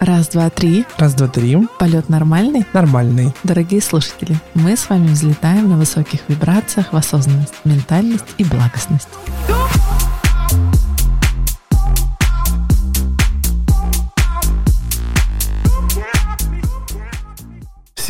Раз, два, три. Раз, два, три. Полет нормальный? Нормальный. Дорогие слушатели, мы с вами взлетаем на высоких вибрациях в осознанность, ментальность и благостность.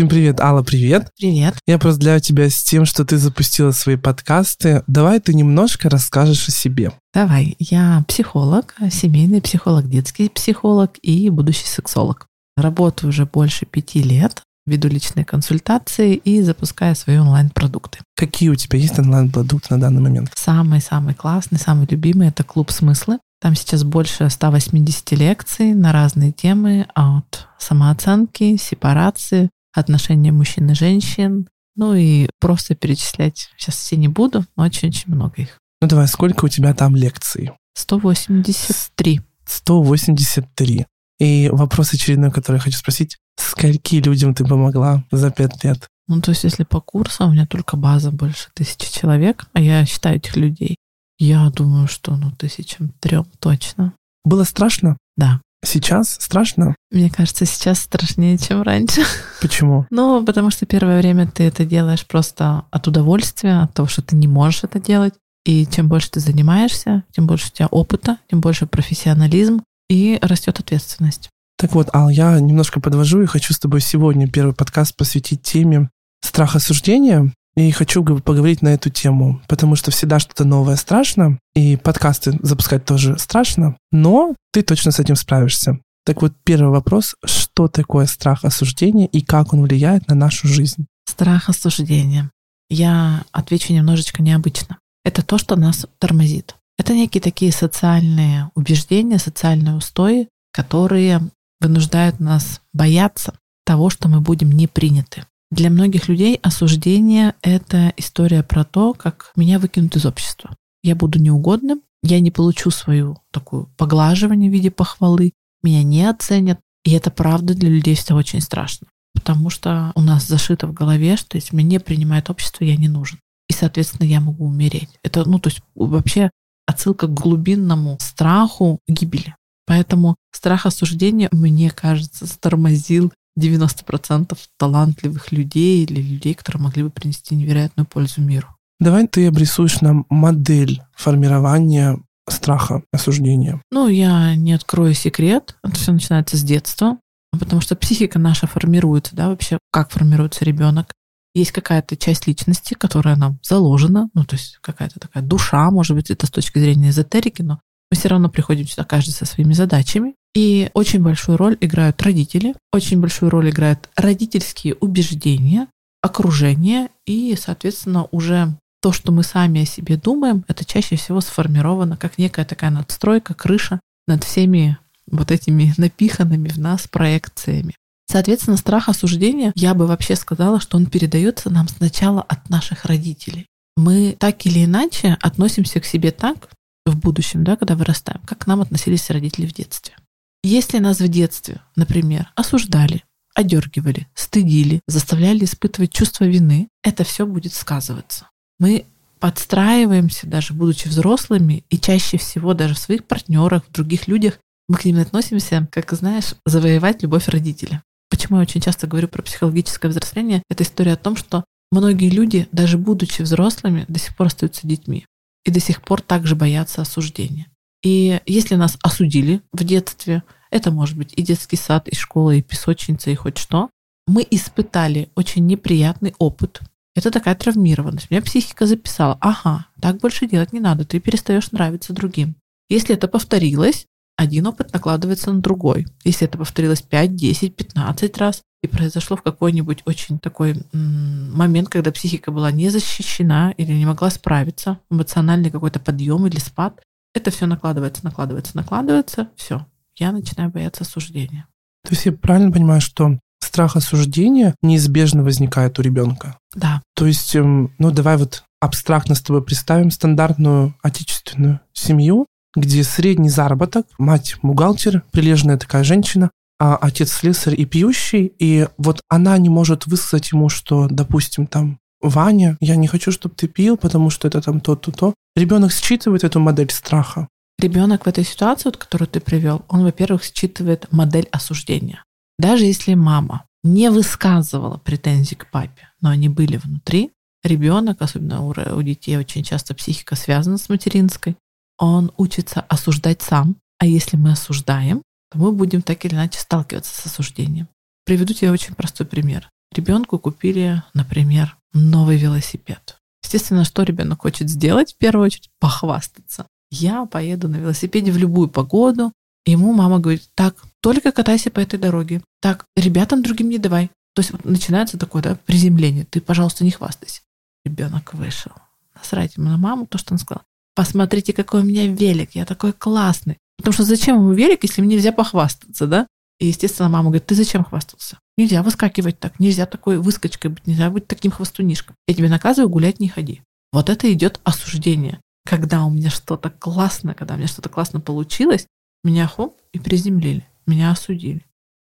Всем привет, Алла, привет. Привет. Я поздравляю тебя с тем, что ты запустила свои подкасты. Давай ты немножко расскажешь о себе. Давай, я психолог, семейный психолог, детский психолог и будущий сексолог. Работаю уже больше пяти лет, веду личные консультации и запускаю свои онлайн-продукты. Какие у тебя есть онлайн-продукты на данный момент? Самый-самый классный, самый любимый — это клуб «Смыслы». Там сейчас больше 180 лекций на разные темы от самооценки, сепарации, отношения мужчин и женщин. Ну и просто перечислять сейчас все не буду, но очень-очень много их. Ну давай, сколько у тебя там лекций? 183. 183. И вопрос очередной, который я хочу спросить. Скольки людям ты помогла за пять лет? Ну, то есть, если по курсу, у меня только база больше тысячи человек, а я считаю этих людей. Я думаю, что, ну, тысячам трем точно. Было страшно? Да. Сейчас страшно? Мне кажется, сейчас страшнее, чем раньше. Почему? Ну, потому что первое время ты это делаешь просто от удовольствия, от того, что ты не можешь это делать. И чем больше ты занимаешься, тем больше у тебя опыта, тем больше профессионализм, и растет ответственность. Так вот, Ал, я немножко подвожу и хочу с тобой сегодня первый подкаст посвятить теме страха осуждения. И хочу поговорить на эту тему, потому что всегда что-то новое страшно, и подкасты запускать тоже страшно, но ты точно с этим справишься. Так вот, первый вопрос, что такое страх осуждения и как он влияет на нашу жизнь? Страх осуждения. Я отвечу немножечко необычно. Это то, что нас тормозит. Это некие такие социальные убеждения, социальные устои, которые вынуждают нас бояться того, что мы будем не приняты. Для многих людей осуждение — это история про то, как меня выкинут из общества. Я буду неугодным, я не получу свою такую поглаживание в виде похвалы, меня не оценят. И это правда для людей всегда очень страшно. Потому что у нас зашито в голове, что если меня не принимает общество, я не нужен. И, соответственно, я могу умереть. Это, ну, то есть вообще отсылка к глубинному страху гибели. Поэтому страх осуждения, мне кажется, стормозил 90% талантливых людей или людей, которые могли бы принести невероятную пользу миру. Давай ты обрисуешь нам модель формирования страха осуждения. Ну, я не открою секрет. Это все начинается с детства, потому что психика наша формируется, да, вообще, как формируется ребенок. Есть какая-то часть личности, которая нам заложена, ну, то есть какая-то такая душа, может быть, это с точки зрения эзотерики, но мы все равно приходим сюда каждый со своими задачами. И очень большую роль играют родители, очень большую роль играют родительские убеждения, окружение и, соответственно, уже то, что мы сами о себе думаем, это чаще всего сформировано как некая такая надстройка, крыша над всеми вот этими напиханными в нас проекциями. Соответственно, страх осуждения, я бы вообще сказала, что он передается нам сначала от наших родителей. Мы так или иначе относимся к себе так в будущем, да, когда вырастаем, как к нам относились родители в детстве. Если нас в детстве, например, осуждали, одергивали, стыдили, заставляли испытывать чувство вины, это все будет сказываться. Мы подстраиваемся, даже будучи взрослыми, и чаще всего даже в своих партнерах, в других людях, мы к ним относимся, как, знаешь, завоевать любовь родителя. Почему я очень часто говорю про психологическое взросление? Это история о том, что многие люди, даже будучи взрослыми, до сих пор остаются детьми и до сих пор также боятся осуждения. И если нас осудили в детстве, это может быть и детский сад, и школа, и песочница, и хоть что, мы испытали очень неприятный опыт. Это такая травмированность. Меня психика записала, ага, так больше делать не надо, ты перестаешь нравиться другим. Если это повторилось, один опыт накладывается на другой. Если это повторилось 5, 10, 15 раз, и произошло в какой-нибудь очень такой момент, когда психика была не защищена или не могла справиться, эмоциональный какой-то подъем или спад, это все накладывается, накладывается, накладывается, все, я начинаю бояться осуждения. То есть я правильно понимаю, что страх осуждения неизбежно возникает у ребенка? Да. То есть, эм, ну давай вот абстрактно с тобой представим стандартную отечественную семью, где средний заработок, мать бухгалтер, прилежная такая женщина, а отец слесарь и пьющий, и вот она не может высказать ему, что, допустим, там, Ваня, я не хочу, чтобы ты пил, потому что это там то-то, то. Ребенок считывает эту модель страха Ребенок в этой ситуации, вот, которую ты привел, он, во-первых, считывает модель осуждения. Даже если мама не высказывала претензий к папе, но они были внутри, ребенок, особенно у, у детей очень часто психика связана с материнской, он учится осуждать сам. А если мы осуждаем, то мы будем так или иначе сталкиваться с осуждением. Приведу тебе очень простой пример. Ребенку купили, например, новый велосипед. Естественно, что ребенок хочет сделать в первую очередь? Похвастаться. Я поеду на велосипеде в любую погоду. Ему мама говорит, так, только катайся по этой дороге. Так, ребятам другим не давай. То есть вот начинается такое, да, приземление. Ты, пожалуйста, не хвастайся. Ребенок вышел. Насрать ему на маму, то, что он сказал. Посмотрите, какой у меня велик, я такой классный. Потому что зачем ему велик, если мне нельзя похвастаться, да? И, естественно, мама говорит, ты зачем хвастался? Нельзя выскакивать так, нельзя такой выскочкой быть, нельзя быть таким хвостунишком. Я тебе наказываю, гулять не ходи. Вот это идет осуждение. Когда у меня что-то классно, когда у меня что-то классно получилось, меня хоп и приземлили, меня осудили.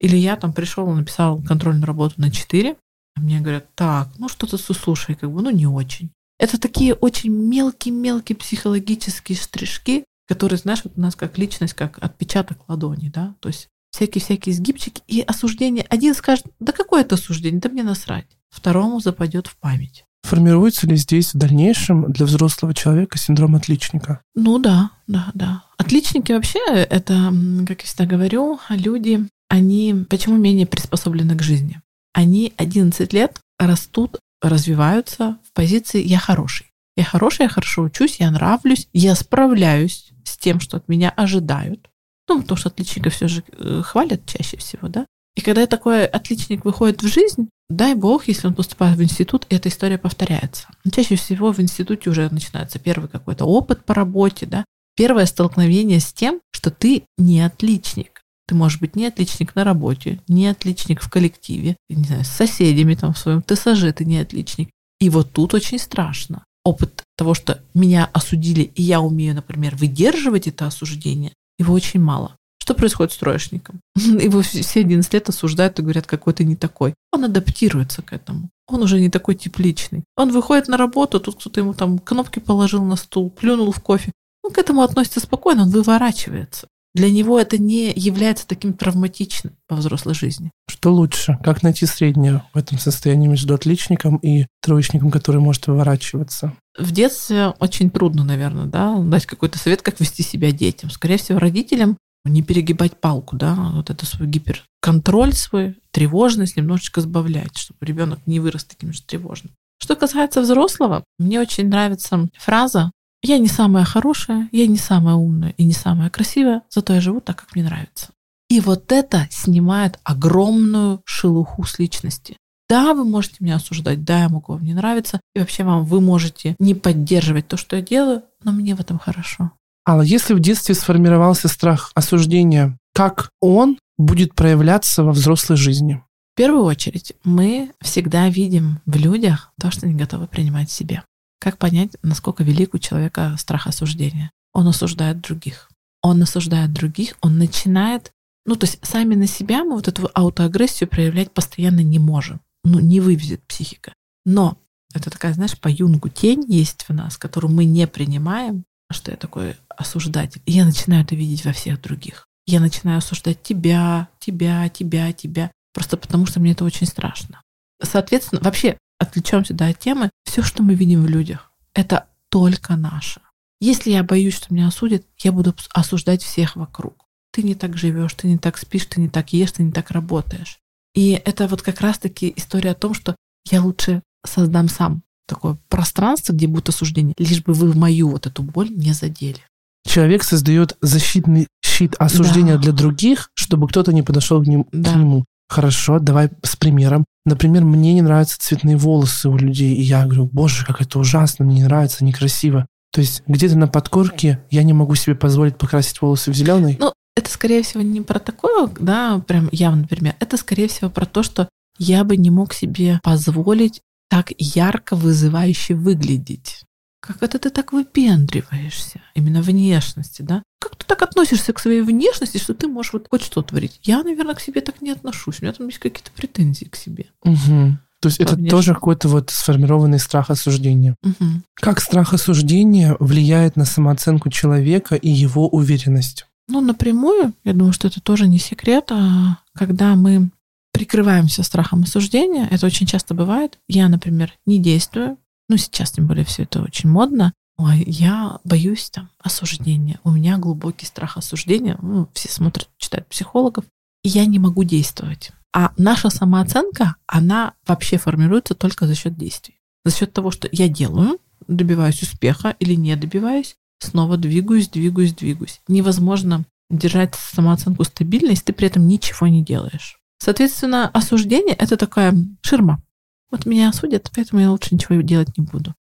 Или я там пришел, написал контрольную работу на 4, а мне говорят, так, ну что ты слушай, как бы, ну не очень. Это такие очень мелкие-мелкие психологические штришки, которые, знаешь, вот у нас как личность, как отпечаток ладони, да, то есть всякие-всякие сгибчики и осуждение. Один скажет, да какое это осуждение, да мне насрать. Второму западет в память. Формируется ли здесь в дальнейшем для взрослого человека синдром отличника? Ну да, да, да. Отличники вообще, это, как я всегда говорю, люди, они почему менее приспособлены к жизни? Они 11 лет растут, развиваются в позиции «я хороший». Я хороший, я хорошо учусь, я нравлюсь, я справляюсь с тем, что от меня ожидают. Ну, потому что отличника все же э, хвалят чаще всего, да. И когда такой отличник выходит в жизнь, дай бог, если он поступает в институт, эта история повторяется. Но чаще всего в институте уже начинается первый какой-то опыт по работе, да, первое столкновение с тем, что ты не отличник. Ты можешь быть не отличник на работе, не отличник в коллективе, не знаю, с соседями там в своем ТСЖ ты не отличник. И вот тут очень страшно. Опыт того, что меня осудили, и я умею, например, выдерживать это осуждение, его очень мало. Что происходит с троечником? Его все 11 лет осуждают и говорят, какой ты не такой. Он адаптируется к этому. Он уже не такой тепличный. Он выходит на работу, тут кто-то ему там кнопки положил на стул, плюнул в кофе. Он к этому относится спокойно, он выворачивается. Для него это не является таким травматичным во взрослой жизни. Что лучше? Как найти среднее в этом состоянии между отличником и троечником, который может выворачиваться? В детстве очень трудно, наверное, да, дать какой-то совет, как вести себя детям. Скорее всего, родителям не перегибать палку, да, вот это свой гиперконтроль свой, тревожность немножечко сбавлять, чтобы ребенок не вырос таким же тревожным. Что касается взрослого, мне очень нравится фраза «Я не самая хорошая, я не самая умная и не самая красивая, зато я живу так, как мне нравится». И вот это снимает огромную шелуху с личности. Да, вы можете меня осуждать, да, я могу вам не нравиться, и вообще вам вы можете не поддерживать то, что я делаю, но мне в этом хорошо. Алла, если в детстве сформировался страх осуждения, как он будет проявляться во взрослой жизни? В первую очередь, мы всегда видим в людях то, что не готовы принимать в себе. Как понять, насколько велик у человека страх осуждения? Он осуждает других. Он осуждает других, он начинает... Ну, то есть сами на себя мы вот эту аутоагрессию проявлять постоянно не можем ну, не вывезет психика. Но это такая, знаешь, по юнгу тень есть в нас, которую мы не принимаем, что я такой осуждатель. И я начинаю это видеть во всех других. Я начинаю осуждать тебя, тебя, тебя, тебя, просто потому что мне это очень страшно. Соответственно, вообще отвлечемся да, от темы. Все, что мы видим в людях, это только наше. Если я боюсь, что меня осудят, я буду осуждать всех вокруг. Ты не так живешь, ты не так спишь, ты не так ешь, ты не так работаешь. И это вот как раз-таки история о том, что я лучше создам сам такое пространство, где будет осуждение, лишь бы вы в мою вот эту боль не задели. Человек создает защитный щит осуждения да. для других, чтобы кто-то не подошел к, ним, да. к нему. Хорошо, давай с примером. Например, мне не нравятся цветные волосы у людей, и я говорю, боже, как это ужасно, мне не нравится, некрасиво. То есть где-то на подкорке я не могу себе позволить покрасить волосы в зеленый. Ну, это, скорее всего, не про такое, да, прям явно, например. Это, скорее всего, про то, что я бы не мог себе позволить так ярко вызывающе выглядеть. Как это ты так выпендриваешься? Именно внешности, да? Как ты так относишься к своей внешности, что ты можешь вот хоть что творить? Я, наверное, к себе так не отношусь. У меня там есть какие-то претензии к себе. Угу. То есть это тоже какой-то вот сформированный страх осуждения. Угу. Как страх осуждения влияет на самооценку человека и его уверенность? Ну, напрямую, я думаю, что это тоже не секрет, а когда мы прикрываемся страхом осуждения, это очень часто бывает. Я, например, не действую, ну, сейчас тем более все это очень модно, Ой, я боюсь там осуждения. У меня глубокий страх осуждения. Ну, все смотрят, читают психологов. И я не могу действовать. А наша самооценка, она вообще формируется только за счет действий. За счет того, что я делаю, добиваюсь успеха или не добиваюсь, снова двигаюсь, двигаюсь, двигаюсь. Невозможно держать самооценку стабильно, если ты при этом ничего не делаешь. Соответственно, осуждение — это такая ширма. Вот меня осудят, поэтому я лучше ничего делать не буду.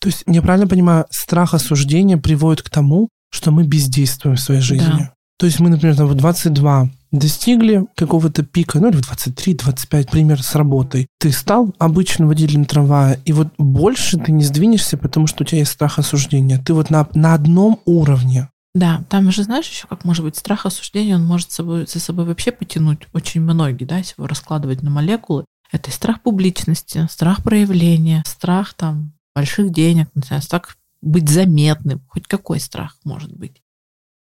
То есть, я правильно понимаю, страх осуждения приводит к тому, что мы бездействуем в своей жизни. Да. То есть мы, например, там в 22 достигли какого-то пика, ну или в 23-25, пример с работой. Ты стал обычным водителем трамвая, и вот больше ты не сдвинешься, потому что у тебя есть страх осуждения. Ты вот на, на одном уровне. Да, там же знаешь еще, как может быть страх осуждения, он может собой, за собой вообще потянуть очень многие, да, если его раскладывать на молекулы. Это и страх публичности, страх проявления, страх там больших денег, не знаю, страх быть заметным, хоть какой страх может быть.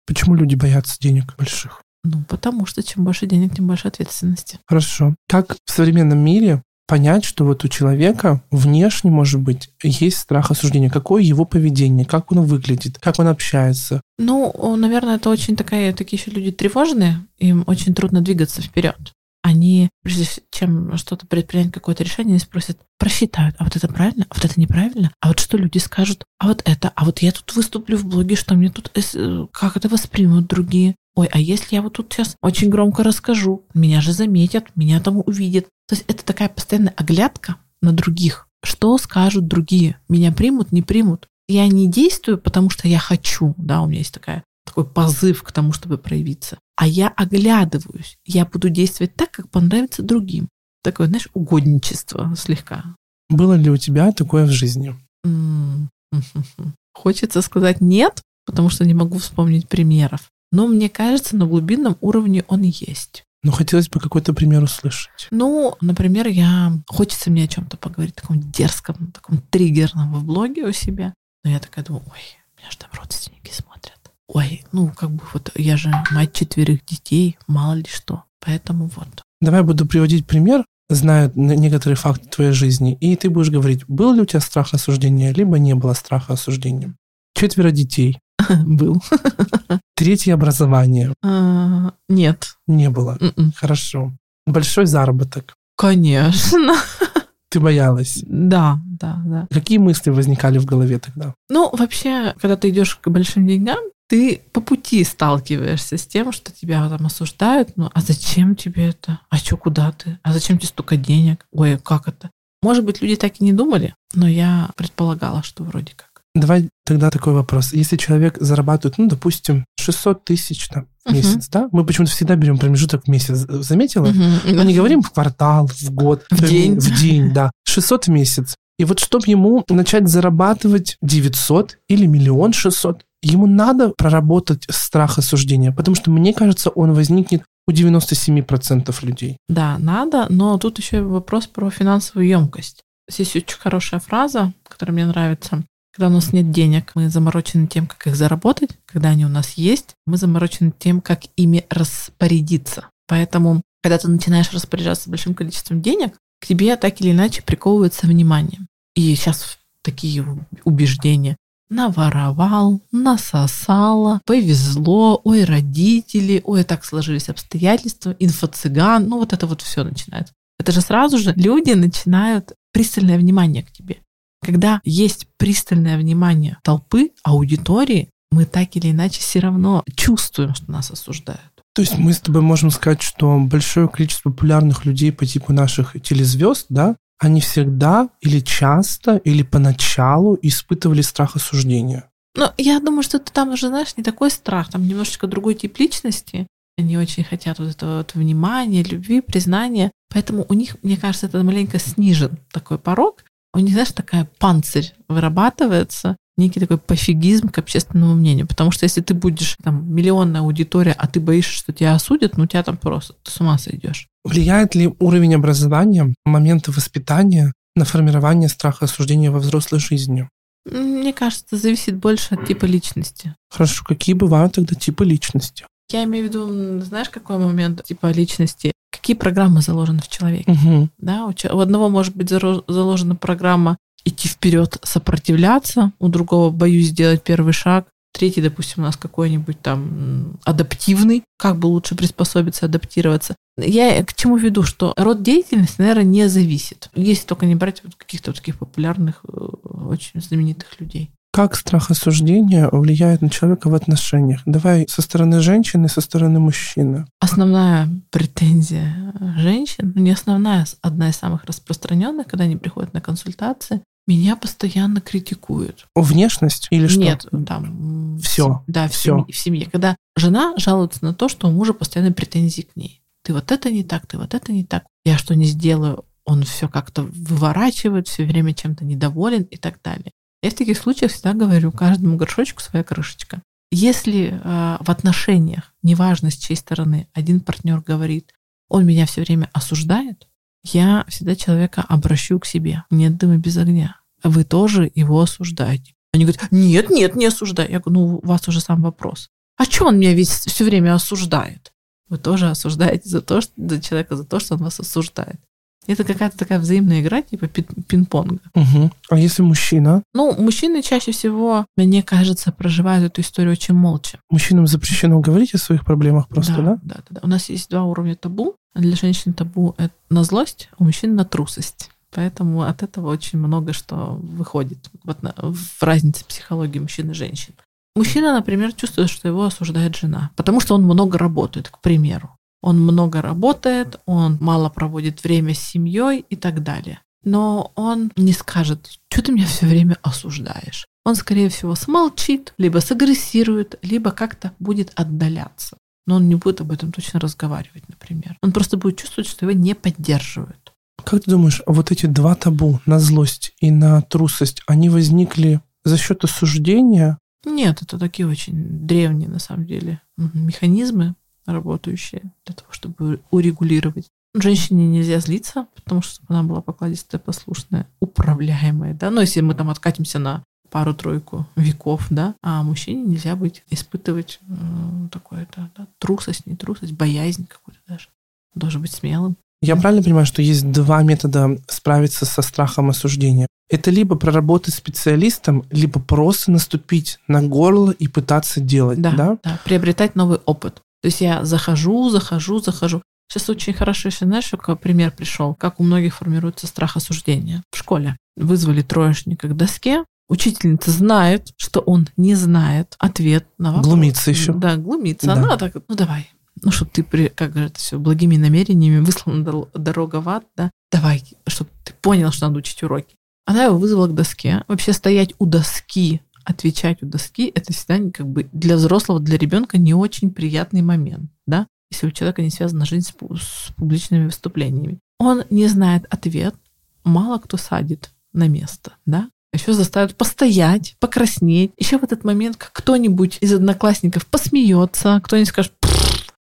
Почему люди боятся денег больших? Ну, потому что чем больше денег, тем больше ответственности. Хорошо. Как в современном мире понять, что вот у человека внешне, может быть, есть страх осуждения? Какое его поведение? Как он выглядит? Как он общается? Ну, наверное, это очень такая, такие еще люди тревожные, им очень трудно двигаться вперед. Они, прежде чем что-то предпринять, какое-то решение, они спросят, просчитают, а вот это правильно, а вот это неправильно, а вот что люди скажут, а вот это, а вот я тут выступлю в блоге, что мне тут, э, как это воспримут другие, ой, а если я вот тут сейчас очень громко расскажу, меня же заметят, меня там увидят. То есть это такая постоянная оглядка на других. Что скажут другие? Меня примут, не примут? Я не действую, потому что я хочу, да, у меня есть такая, такой позыв к тому, чтобы проявиться. А я оглядываюсь. Я буду действовать так, как понравится другим. Такое, знаешь, угодничество слегка. Было ли у тебя такое в жизни? Хочется сказать нет, потому что не могу вспомнить примеров. Но мне кажется, на глубинном уровне он есть. Ну, хотелось бы какой-то пример услышать. Ну, например, я... Хочется мне о чем-то поговорить, таком дерзком, таком триггерном в блоге у себя. Но я такая думаю, ой, меня же там родственники смотрят. Ой, ну, как бы вот я же мать четверых детей, мало ли что. Поэтому вот. Давай буду приводить пример, зная некоторые факты твоей жизни, и ты будешь говорить, был ли у тебя страх осуждения, либо не было страха осуждения. Четверо детей, Был. Третье образование. А, нет. Не было. М-м. Хорошо. Большой заработок. Конечно. Ты боялась? Да, да, да. Какие мысли возникали в голове тогда? Ну, вообще, когда ты идешь к большим деньгам, ты по пути сталкиваешься с тем, что тебя там осуждают. Ну, а зачем тебе это? А что, куда ты? А зачем тебе столько денег? Ой, как это? Может быть, люди так и не думали, но я предполагала, что вроде как. Давай тогда такой вопрос. Если человек зарабатывает, ну, допустим, 600 тысяч там, в uh-huh. месяц, да? Мы почему-то всегда берем промежуток в месяц. Заметила? Uh-huh. Мы не говорим в квартал, в год. В день. В день, да. 600 в месяц. И вот чтобы ему начать зарабатывать 900 или миллион 600, ему надо проработать страх осуждения, потому что, мне кажется, он возникнет у 97% людей. Да, надо, но тут еще вопрос про финансовую емкость. Здесь очень хорошая фраза, которая мне нравится. Когда у нас нет денег, мы заморочены тем, как их заработать. Когда они у нас есть, мы заморочены тем, как ими распорядиться. Поэтому, когда ты начинаешь распоряжаться большим количеством денег, к тебе так или иначе приковывается внимание. И сейчас такие убеждения. Наворовал, насосала, повезло, ой, родители, ой, так сложились обстоятельства, инфо-цыган, ну вот это вот все начинается. Это же сразу же люди начинают пристальное внимание к тебе. Когда есть пристальное внимание толпы, аудитории, мы так или иначе все равно чувствуем, что нас осуждают. То есть мы с тобой можем сказать, что большое количество популярных людей по типу наших телезвезд, да, они всегда или часто, или поначалу испытывали страх осуждения. Ну, я думаю, что ты там уже, знаешь, не такой страх, там немножечко другой тип личности. Они очень хотят вот этого вот внимания, любви, признания. Поэтому у них, мне кажется, это маленько снижен такой порог у них, знаешь, такая панцирь вырабатывается, некий такой пофигизм к общественному мнению. Потому что если ты будешь там миллионная аудитория, а ты боишься, что тебя осудят, ну тебя там просто ты с ума сойдешь. Влияет ли уровень образования, моменты воспитания на формирование страха осуждения во взрослой жизни? Мне кажется, зависит больше от типа личности. Хорошо, какие бывают тогда типы личности? Я имею в виду, знаешь, какой момент типа личности? Какие программы заложены в человеке? Угу. Да, у одного может быть заложена программа идти вперед, сопротивляться, у другого боюсь сделать первый шаг, третий, допустим, у нас какой-нибудь там адаптивный, как бы лучше приспособиться, адаптироваться. Я к чему веду, что род деятельности, наверное, не зависит, если только не брать вот каких-то вот таких популярных, э, очень знаменитых людей. Как страх осуждения влияет на человека в отношениях? Давай со стороны женщины, со стороны мужчины. Основная претензия женщин, ну не основная, одна из самых распространенных, когда они приходят на консультации, меня постоянно критикуют. Внешность или что? Нет, там... Все. Да, в, Семье, в семье. Когда жена жалуется на то, что у мужа постоянно претензии к ней. Ты вот это не так, ты вот это не так. Я что не сделаю, он все как-то выворачивает, все время чем-то недоволен и так далее. Я в таких случаях всегда говорю, каждому горшочку своя крышечка. Если э, в отношениях, неважно с чьей стороны, один партнер говорит, он меня все время осуждает, я всегда человека обращу к себе. Нет дыма без огня. Вы тоже его осуждаете. Они говорят, нет, нет, не осуждай. Я говорю, ну, у вас уже сам вопрос. А что он меня ведь все время осуждает? Вы тоже осуждаете за то, что, за человека за то, что он вас осуждает. Это какая-то такая взаимная игра, типа пинг-понга. Угу. А если мужчина? Ну, мужчины чаще всего, мне кажется, проживают эту историю очень молча. Мужчинам запрещено говорить о своих проблемах просто, да? Да, да, да. У нас есть два уровня табу. Для женщин табу это на злость, у мужчин на трусость. Поэтому от этого очень много что выходит вот в разнице психологии мужчин и женщин. Мужчина, например, чувствует, что его осуждает жена, потому что он много работает, к примеру он много работает, он мало проводит время с семьей и так далее. Но он не скажет, что ты меня все время осуждаешь. Он, скорее всего, смолчит, либо сагрессирует, либо как-то будет отдаляться. Но он не будет об этом точно разговаривать, например. Он просто будет чувствовать, что его не поддерживают. Как ты думаешь, вот эти два табу на злость и на трусость, они возникли за счет осуждения? Нет, это такие очень древние, на самом деле, механизмы, работающие для того, чтобы урегулировать. Женщине нельзя злиться, потому что она была покладистая, послушная, управляемая, да. Но если мы там откатимся на пару-тройку веков, да, а мужчине нельзя быть, испытывать э, такое-то, да, трусость, не трусость, боязнь какую-то даже. Должен быть смелым. Я правильно понимаю, что есть два метода справиться со страхом осуждения? Это либо проработать специалистом, либо просто наступить на горло и пытаться делать, да? Да, да приобретать новый опыт. То есть я захожу, захожу, захожу. Сейчас очень хорошо, если знаешь, какой пример пришел, как у многих формируется страх осуждения. В школе вызвали троечника к доске, Учительница знает, что он не знает ответ на вопрос. Глумится еще. Да, глумится. Да. Она так, ну давай, ну, чтобы ты, при, как же это все, благими намерениями выслана дорога в ад, да, давай, чтобы ты понял, что надо учить уроки. Она его вызвала к доске. Вообще стоять у доски отвечать у доски, это всегда как бы для взрослого, для ребенка не очень приятный момент, да, если у человека не связана жизнь с, с публичными выступлениями. Он не знает ответ, мало кто садит на место, да, еще заставят постоять, покраснеть. Еще в этот момент кто-нибудь из одноклассников посмеется, кто-нибудь скажет,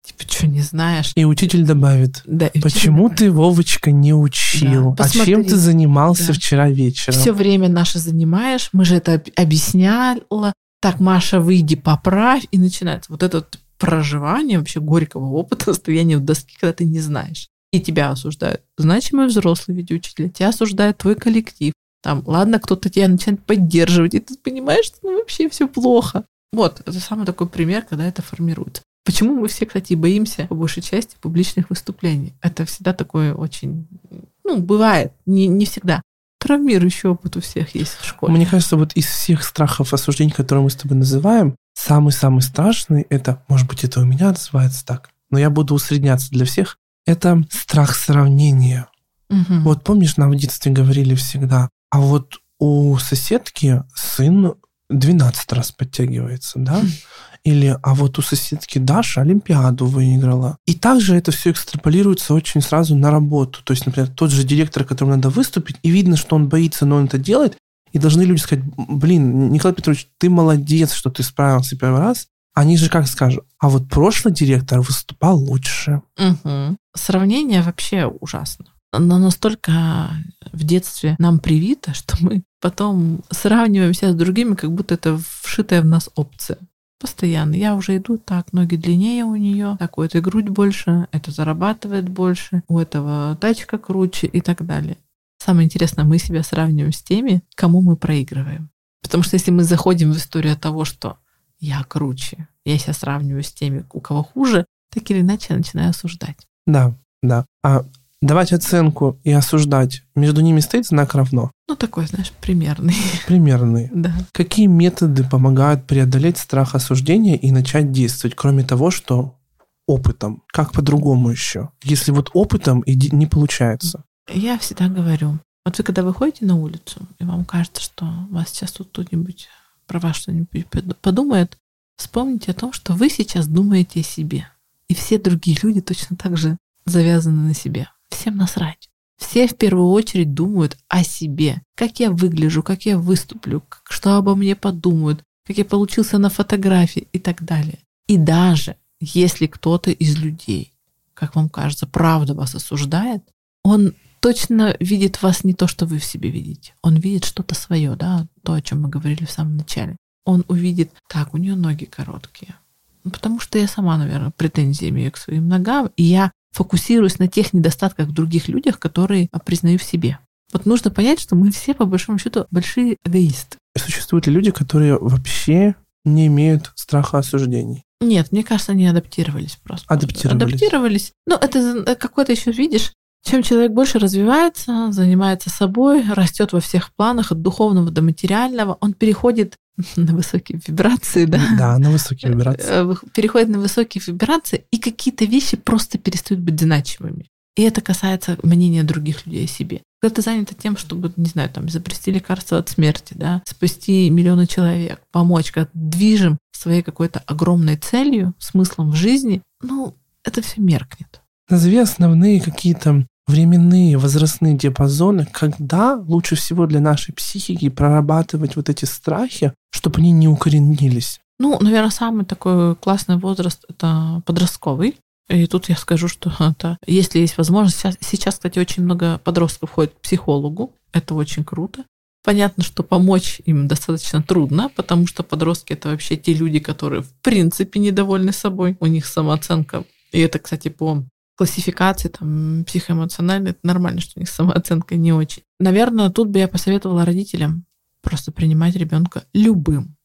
Типа, что, не знаешь? И учитель добавит, да, почему добавит. ты, Вовочка, не учил? Да, а чем ты занимался да. вчера вечером? Все время наше занимаешь, мы же это объясняла. Так, Маша, выйди, поправь. И начинается вот это вот проживание вообще горького опыта, стояния в доске, когда ты не знаешь. И тебя осуждают. Значимый взрослый видеоучитель. Тебя осуждает твой коллектив. Там, ладно, кто-то тебя начинает поддерживать, и ты понимаешь, что ну, вообще все плохо. Вот, это самый такой пример, когда это формируется. Почему мы все, кстати, боимся по большей части публичных выступлений? Это всегда такое очень, ну, бывает, не, не всегда. Травмирующий опыт у всех есть в школе. Мне кажется, вот из всех страхов осуждений, которые мы с тобой называем, самый-самый страшный, это, может быть, это у меня называется так, но я буду усредняться для всех, это страх сравнения. Угу. Вот помнишь, нам в детстве говорили всегда, а вот у соседки сын 12 раз подтягивается, да? Или, а вот у соседки Даша Олимпиаду выиграла. И также это все экстраполируется очень сразу на работу. То есть, например, тот же директор, которому надо выступить, и видно, что он боится, но он это делает, И должны люди сказать, блин, Николай Петрович, ты молодец, что ты справился первый раз. Они же как скажут, а вот прошлый директор выступал лучше. Угу. Сравнение вообще ужасно. Оно настолько в детстве нам привито, что мы потом сравниваемся с другими, как будто это вшитая в нас опция. Постоянно. Я уже иду так, ноги длиннее у нее, так у этой грудь больше, это зарабатывает больше, у этого тачка круче и так далее. Самое интересное, мы себя сравниваем с теми, кому мы проигрываем. Потому что если мы заходим в историю того, что я круче, я себя сравниваю с теми, у кого хуже, так или иначе я начинаю осуждать. Да, да. А давать оценку и осуждать, между ними стоит знак равно? Ну, такой, знаешь, примерный. Примерный. Да. Какие методы помогают преодолеть страх осуждения и начать действовать, кроме того, что опытом? Как по-другому еще? Если вот опытом и не получается. Я всегда говорю, вот вы когда выходите на улицу, и вам кажется, что вас сейчас тут кто-нибудь про вас что-нибудь подумает, вспомните о том, что вы сейчас думаете о себе. И все другие люди точно так же завязаны на себе. Всем насрать. Все в первую очередь думают о себе. Как я выгляжу, как я выступлю, что обо мне подумают, как я получился на фотографии и так далее. И даже если кто-то из людей, как вам кажется, правда вас осуждает, он точно видит вас не то, что вы в себе видите. Он видит что-то свое, да, то, о чем мы говорили в самом начале. Он увидит, так, у нее ноги короткие. Потому что я сама, наверное, претензии имею к своим ногам, и я фокусируюсь на тех недостатках в других людях, которые признаю в себе. Вот нужно понять, что мы все, по большому счету, большие эгоисты. Существуют ли люди, которые вообще не имеют страха осуждений? Нет, мне кажется, они адаптировались просто. Адаптировались. Адаптировались. Ну, это э, какой-то еще, видишь, чем человек больше развивается, занимается собой, растет во всех планах, от духовного до материального, он переходит на высокие вибрации, да? Да, на высокие вибрации. Э, переходит на высокие вибрации, и какие-то вещи просто перестают быть значимыми. И это касается мнения других людей о себе. Когда ты занят тем, чтобы, не знаю, там, изобрести лекарство от смерти, да, спасти миллионы человек, помочь, когда движем своей какой-то огромной целью, смыслом в жизни, ну, это все меркнет. Назови основные какие-то временные возрастные диапазоны, когда лучше всего для нашей психики прорабатывать вот эти страхи, чтобы они не укоренились? Ну, наверное, самый такой классный возраст — это подростковый. И тут я скажу, что это, если есть возможность, сейчас, сейчас, кстати, очень много подростков ходит к психологу, это очень круто. Понятно, что помочь им достаточно трудно, потому что подростки это вообще те люди, которые в принципе недовольны собой, у них самооценка. И это, кстати, по классификации там психоэмоциональной, это нормально, что у них самооценка не очень. Наверное, тут бы я посоветовала родителям просто принимать ребенка любым.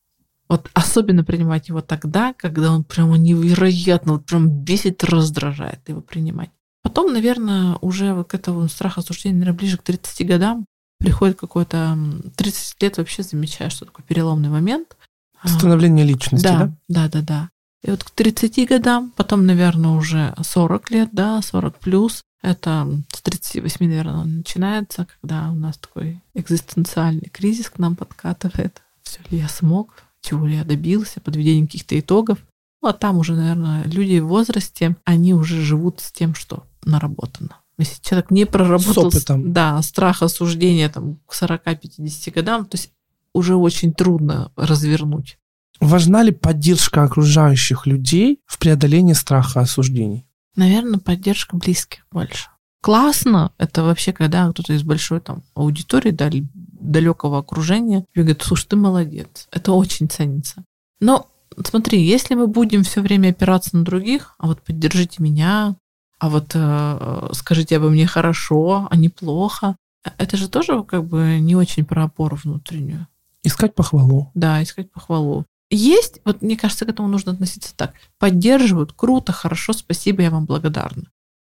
Вот особенно принимать его тогда, когда он прямо невероятно, вот прям бесит, раздражает его принимать. Потом, наверное, уже вот к этому страху осуждения, наверное, ближе к 30 годам приходит какой-то... 30 лет вообще замечаешь, что такой переломный момент. Становление личности, да? Да, да, да, да. И вот к 30 годам, потом, наверное, уже 40 лет, да, 40 плюс, это с 38, наверное, начинается, когда у нас такой экзистенциальный кризис к нам подкатывает. Все ли я смог, чего ли я добился, подведение каких-то итогов. Ну, а там уже, наверное, люди в возрасте, они уже живут с тем, что наработано. Если человек не проработал... С опытом. Да, страх осуждения там, к 40-50 годам, то есть уже очень трудно развернуть Важна ли поддержка окружающих людей в преодолении страха осуждений? Наверное, поддержка близких больше. Классно это вообще, когда кто-то из большой там аудитории, да, далекого окружения, говорит, слушай, ты молодец. Это очень ценится. Но смотри, если мы будем все время опираться на других, а вот поддержите меня, а вот э, скажите обо мне хорошо, а не плохо, это же тоже как бы не очень про опору внутреннюю. Искать похвалу. Да, искать похвалу. Есть, вот мне кажется, к этому нужно относиться так. Поддерживают, круто, хорошо, спасибо, я вам благодарна.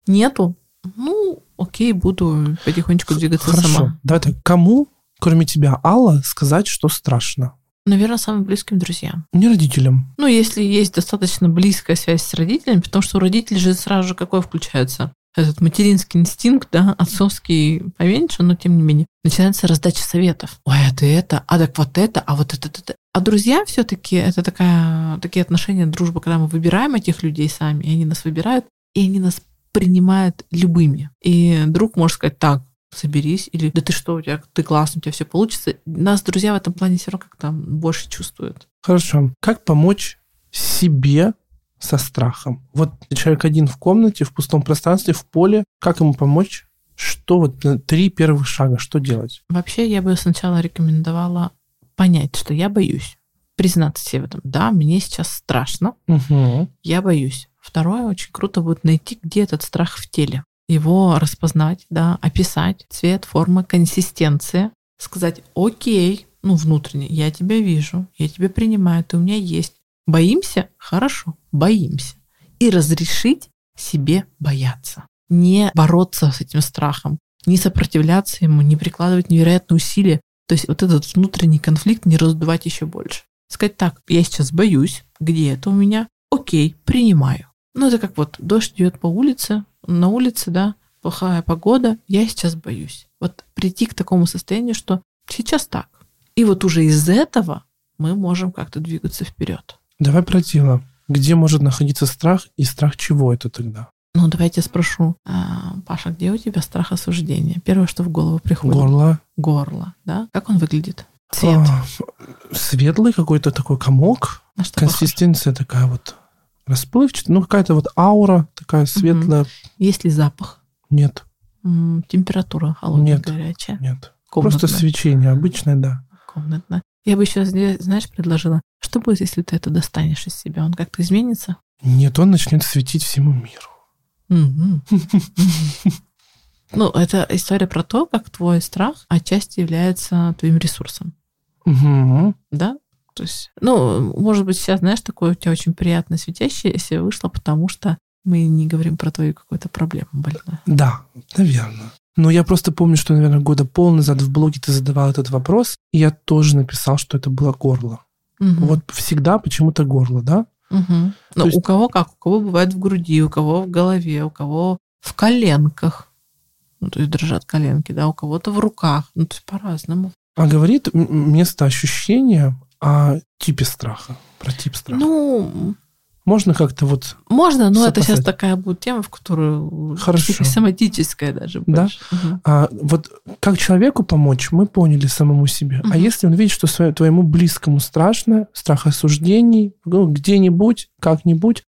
Нету, ну, окей, буду потихонечку двигаться Хорошо. сама. Давай так, кому, кроме тебя, Алла, сказать, что страшно? Наверное, самым близким друзьям. Не родителям. Ну, если есть достаточно близкая связь с родителями, потому что у родителей же сразу же какой включается? Этот материнский инстинкт, да, отцовский поменьше, но тем не менее. Начинается раздача советов. Ой, а ты это, а так вот это, а вот это, это. А друзья все-таки это такая, такие отношения, дружба, когда мы выбираем этих людей сами, и они нас выбирают, и они нас принимают любыми. И друг может сказать, так, соберись, или да ты что, у тебя ты классный, у тебя все получится. Нас друзья в этом плане все равно как-то больше чувствуют. Хорошо. Как помочь себе со страхом? Вот человек один в комнате, в пустом пространстве, в поле. Как ему помочь? Что вот э, три первых шага, что делать? Вообще я бы сначала рекомендовала понять, что я боюсь. Признаться себе в этом. Да, мне сейчас страшно. Угу. Я боюсь. Второе, очень круто будет найти, где этот страх в теле. Его распознать, да, описать цвет, форма, консистенция. Сказать, окей, ну, внутренне, я тебя вижу, я тебя принимаю, ты у меня есть. Боимся? Хорошо, боимся. И разрешить себе бояться. Не бороться с этим страхом, не сопротивляться ему, не прикладывать невероятные усилия. То есть вот этот внутренний конфликт не раздувать еще больше. Сказать так, я сейчас боюсь, где это у меня? Окей, принимаю. Ну, это как вот дождь идет по улице, на улице, да, плохая погода, я сейчас боюсь. Вот прийти к такому состоянию, что сейчас так. И вот уже из этого мы можем как-то двигаться вперед. Давай про тело. Где может находиться страх и страх чего это тогда? Ну, давайте спрошу, а, Паша, где у тебя страх осуждения? Первое, что в голову приходит. Горло. Горло, да? Как он выглядит? Цвет. А, светлый какой-то такой комок. На что похож? Консистенция такая вот расплывчатая. Ну, какая-то вот аура такая светлая. Есть ли запах? Нет, Температура холодная, Нет. горячая? нет. Комнатная? Просто свечение обычное, да. Комнатная. Я бы еще, знаешь, предложила, что будет, если ты это достанешь из себя? Он как-то изменится? Нет, он начнет светить всему миру. Ну, это история про то, как твой страх отчасти является твоим ресурсом. Да? То есть, ну, может быть, сейчас, знаешь, такое у тебя очень приятно светящееся вышло, потому что мы не говорим про твою какую-то проблему больную. Да, наверное. Но я просто помню, что, наверное, года пол назад в блоге ты задавал этот вопрос, и я тоже написал, что это было горло. Мгм. Вот всегда почему-то горло, да? Ну, есть- у кого как? У кого бывает в груди, у кого в голове, у кого в коленках. Ну, то есть дрожат коленки, да, у кого-то в руках. Ну, то есть по-разному. А говорит место ощущения о типе страха, про тип страха. Ну, Можно как-то вот... можно, но это сейчас Сопоставить. такая будет тема, в которую Хорошо. психосоматическая даже Да? больше. Мгм. а, вот как человеку помочь, мы поняли самому себе. А Мгм. если он видит, что своё- твоему близкому страшно, страх осуждений, ну, где-нибудь, как-нибудь,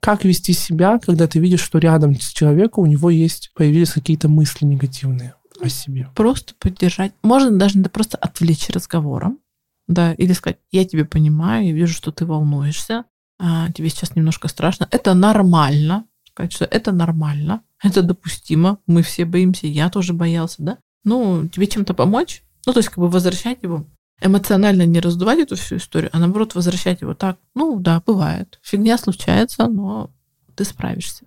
как вести себя, когда ты видишь, что рядом с человеком у него есть, появились какие-то мысли негативные о себе? Просто поддержать. Можно даже да просто отвлечь разговором, да, или сказать, я тебя понимаю, я вижу, что ты волнуешься, а, тебе сейчас немножко страшно. Это нормально. Сказать, что это нормально, это допустимо, мы все боимся, я тоже боялся, да. Ну, тебе чем-то помочь? Ну, то есть как бы возвращать его эмоционально не раздувать эту всю историю, а наоборот возвращать его так. Ну, да, бывает. Фигня случается, но ты справишься.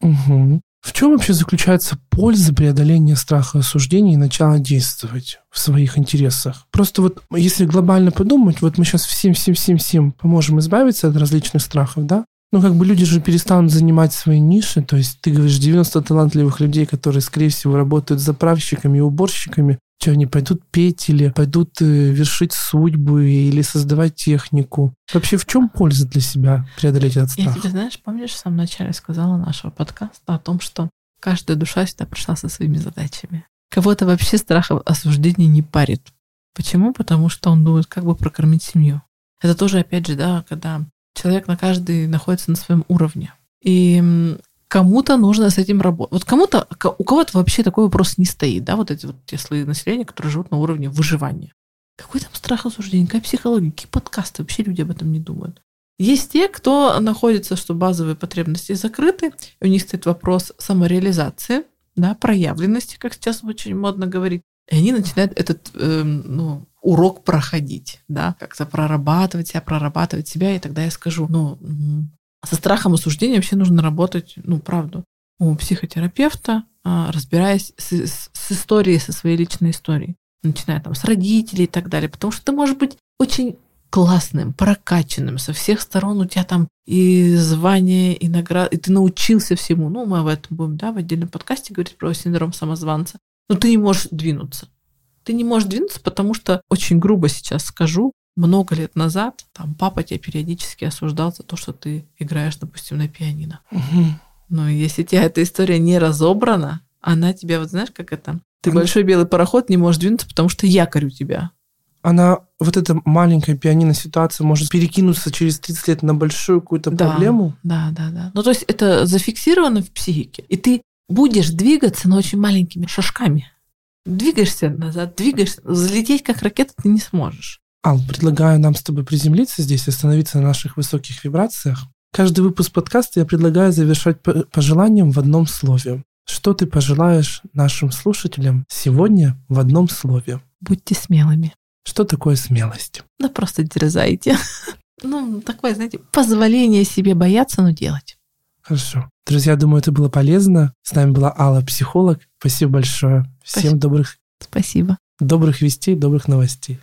Мгм. В чем вообще заключается польза преодоления страха осуждения и начала действовать в своих интересах? Просто вот если глобально подумать, вот мы сейчас всем-всем-всем-всем поможем избавиться от различных страхов, да? Ну, как бы люди же перестанут занимать свои ниши. То есть ты говоришь, 90 талантливых людей, которые, скорее всего, работают заправщиками и уборщиками, что они пойдут петь или пойдут э, вершить судьбы или создавать технику. Вообще в чем польза для себя преодолеть этот Я страх? тебе, знаешь, помнишь, в самом начале сказала нашего подкаста о том, что каждая душа сюда пришла со своими задачами. Кого-то вообще страх осуждения не парит. Почему? Потому что он думает, как бы прокормить семью. Это тоже, опять же, да, когда человек на каждый находится на своем уровне. И кому-то нужно с этим работать. Вот кому-то, ко- у кого-то вообще такой вопрос не стоит, да, вот эти вот те слои населения, которые живут на уровне выживания. Какой там страх осуждения, какая психология, какие подкасты, вообще люди об этом не думают. Есть те, кто находится, что базовые потребности закрыты, у них стоит вопрос самореализации, да, проявленности, как сейчас очень модно говорить. И они начинают этот эм, ну, урок проходить, да, как-то прорабатывать себя, прорабатывать себя, и тогда я скажу, ну, со страхом осуждения вообще нужно работать, ну, правду, у психотерапевта, а, разбираясь с- с историей, со своей личной историей, начиная там с родителей и так далее, потому что ты можешь быть очень классным, прокачанным, со всех сторон у тебя там и звание, и награды, и ты научился всему. Ну, мы об этом будем, да, в отдельном подкасте говорить про синдром самозванца. Но ты не можешь двинуться. Ты не можешь двинуться, потому что, очень грубо сейчас скажу, много лет назад там папа тебя периодически осуждал за то, что ты играешь, допустим, на пианино. Мгм. Но если тебя эта история не разобрана, она тебя, вот знаешь, как это, Ты Она- большой белый пароход не можешь двинуться, потому что якорь у тебя. Она, вот эта маленькая пианино ситуация может перекинуться через 30 лет на большую какую-то Да. проблему. Да, да, да. Ну, то есть это зафиксировано в психике, и ты будешь двигаться, но очень маленькими шажками. Двигаешься назад, двигаешься, залететь как ракета ты не сможешь. Ал, предлагаю нам с тобой приземлиться здесь, остановиться на наших высоких вибрациях. Каждый выпуск подкаста я предлагаю завершать по- пожеланием в одном слове. Что ты пожелаешь нашим слушателям сегодня в одном слове? Будьте смелыми. Что такое смелость? Да просто дерзайте. Ну, такое, знаете, позволение себе бояться, но делать. Хорошо. Друзья, думаю, это было полезно. С нами была Алла, психолог. Спасибо большое. Всем Спасибо. добрых, Спасибо. добрых вестей, добрых новостей.